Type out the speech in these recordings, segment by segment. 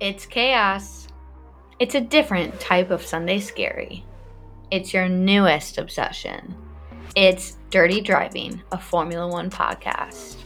It's chaos. It's a different type of Sunday scary. It's your newest obsession. It's Dirty Driving, a Formula One podcast.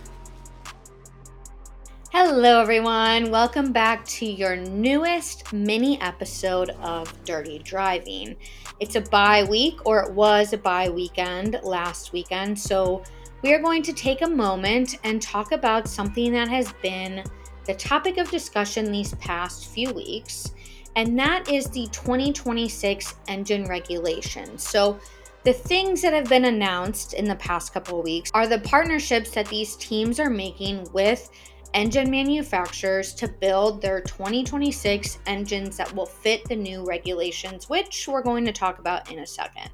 Hello, everyone. Welcome back to your newest mini episode of Dirty Driving. It's a bye week, or it was a bye weekend last weekend. So, we are going to take a moment and talk about something that has been the topic of discussion these past few weeks, and that is the 2026 engine regulation. So, the things that have been announced in the past couple of weeks are the partnerships that these teams are making with engine manufacturers to build their 2026 engines that will fit the new regulations, which we're going to talk about in a second.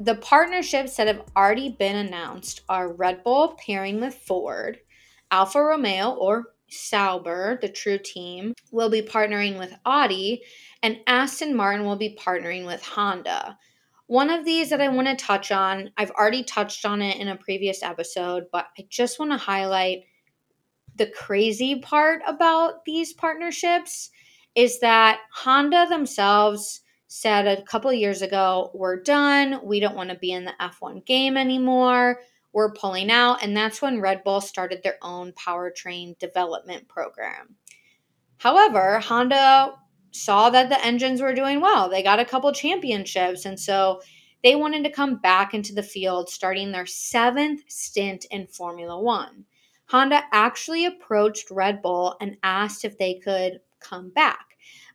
The partnerships that have already been announced are Red Bull pairing with Ford, Alfa Romeo or Sauber, the true team, will be partnering with Audi, and Aston Martin will be partnering with Honda. One of these that I want to touch on, I've already touched on it in a previous episode, but I just want to highlight the crazy part about these partnerships is that Honda themselves said a couple years ago, we're done. We don't want to be in the F1 game anymore were pulling out, and that's when Red Bull started their own powertrain development program. However, Honda saw that the engines were doing well. They got a couple championships, and so they wanted to come back into the field, starting their seventh stint in Formula One. Honda actually approached Red Bull and asked if they could come back.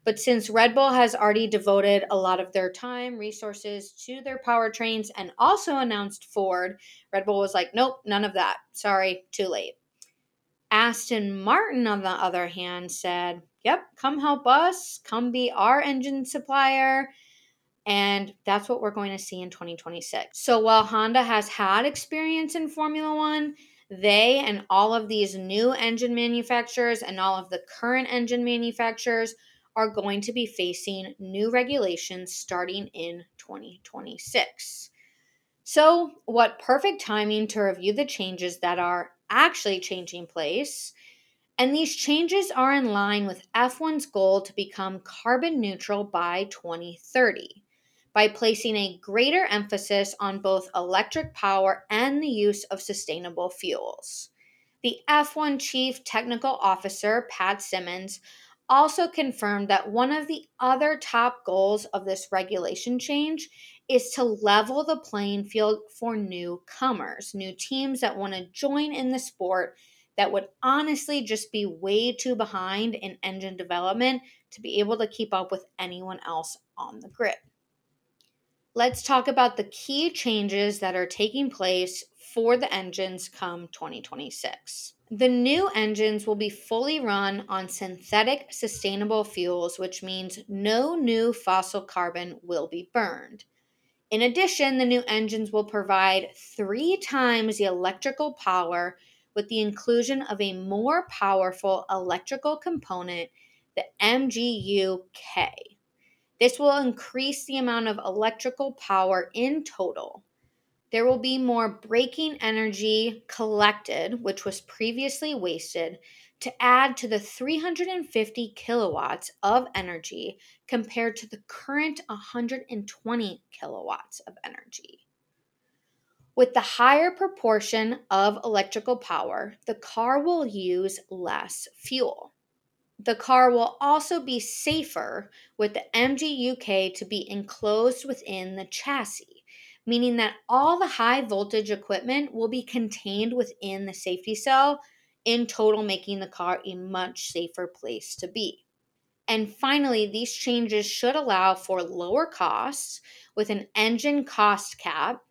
But since Red Bull has already devoted a lot of their time, resources to their powertrains and also announced Ford, Red Bull was like, nope, none of that. Sorry, too late. Aston Martin, on the other hand, said, yep, come help us, come be our engine supplier. And that's what we're going to see in 2026. So while Honda has had experience in Formula One, they and all of these new engine manufacturers and all of the current engine manufacturers are going to be facing new regulations starting in 2026. So, what perfect timing to review the changes that are actually changing place. And these changes are in line with F1's goal to become carbon neutral by 2030 by placing a greater emphasis on both electric power and the use of sustainable fuels. The F1 Chief Technical Officer, Pat Symonds, also confirmed that one of the other top goals of this regulation change is to level the playing field for newcomers, new teams that want to join in the sport that would honestly just be way too behind in engine development to be able to keep up with anyone else on the grid. Let's talk about the key changes that are taking place for the engines come 2026. The new engines will be fully run on synthetic sustainable fuels, which means no new fossil carbon will be burned. In addition, the new engines will provide three times the electrical power with the inclusion of a more powerful electrical component, the MGU-K. This will increase the amount of electrical power in total there will be more braking energy collected, which was previously wasted, to add to the 350 kilowatts of energy compared to the current 120 kilowatts of energy. With the higher proportion of electrical power, the car will use less fuel. The car will also be safer with the MGU-K to be enclosed within the chassis meaning that all the high voltage equipment will be contained within the safety cell, in total, making the car a much safer place to be. And finally, these changes should allow for lower costs with an engine cost cap,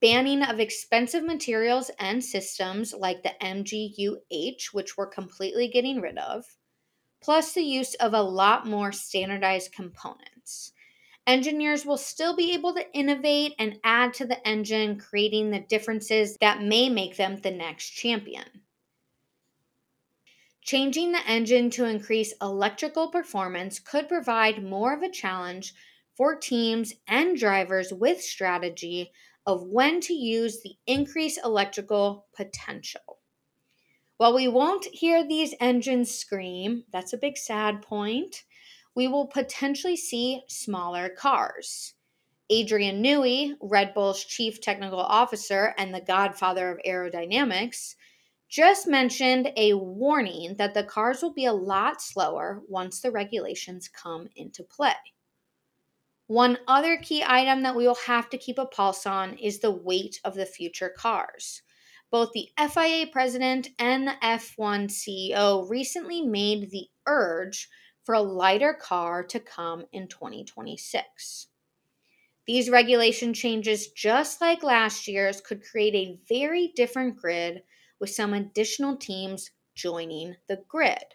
banning of expensive materials and systems like the MGUH, which we're completely getting rid of, plus the use of a lot more standardized components engineers will still be able to innovate and add to the engine, creating the differences that may make them the next champion. Changing the engine to increase electrical performance could provide more of a challenge for teams and drivers with strategy of when to use the increased electrical potential. While we won't hear these engines scream, that's a big sad point, we will potentially see smaller cars. Adrian Newey, Red Bull's chief technical officer and the godfather of aerodynamics, just mentioned a warning that the cars will be a lot slower once the regulations come into play. One other key item that we will have to keep a pulse on is the weight of the future cars. Both the FIA president and the F1 CEO recently made the urge for a lighter car to come in 2026. These regulation changes, just like last year's, could create a very different grid with some additional teams joining the grid.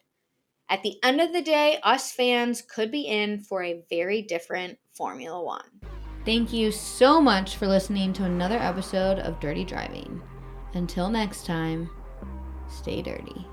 At the end of the day, us fans could be in for a very different Formula One. Thank you so much for listening to another episode of Dirty Driving. Until next time, stay dirty.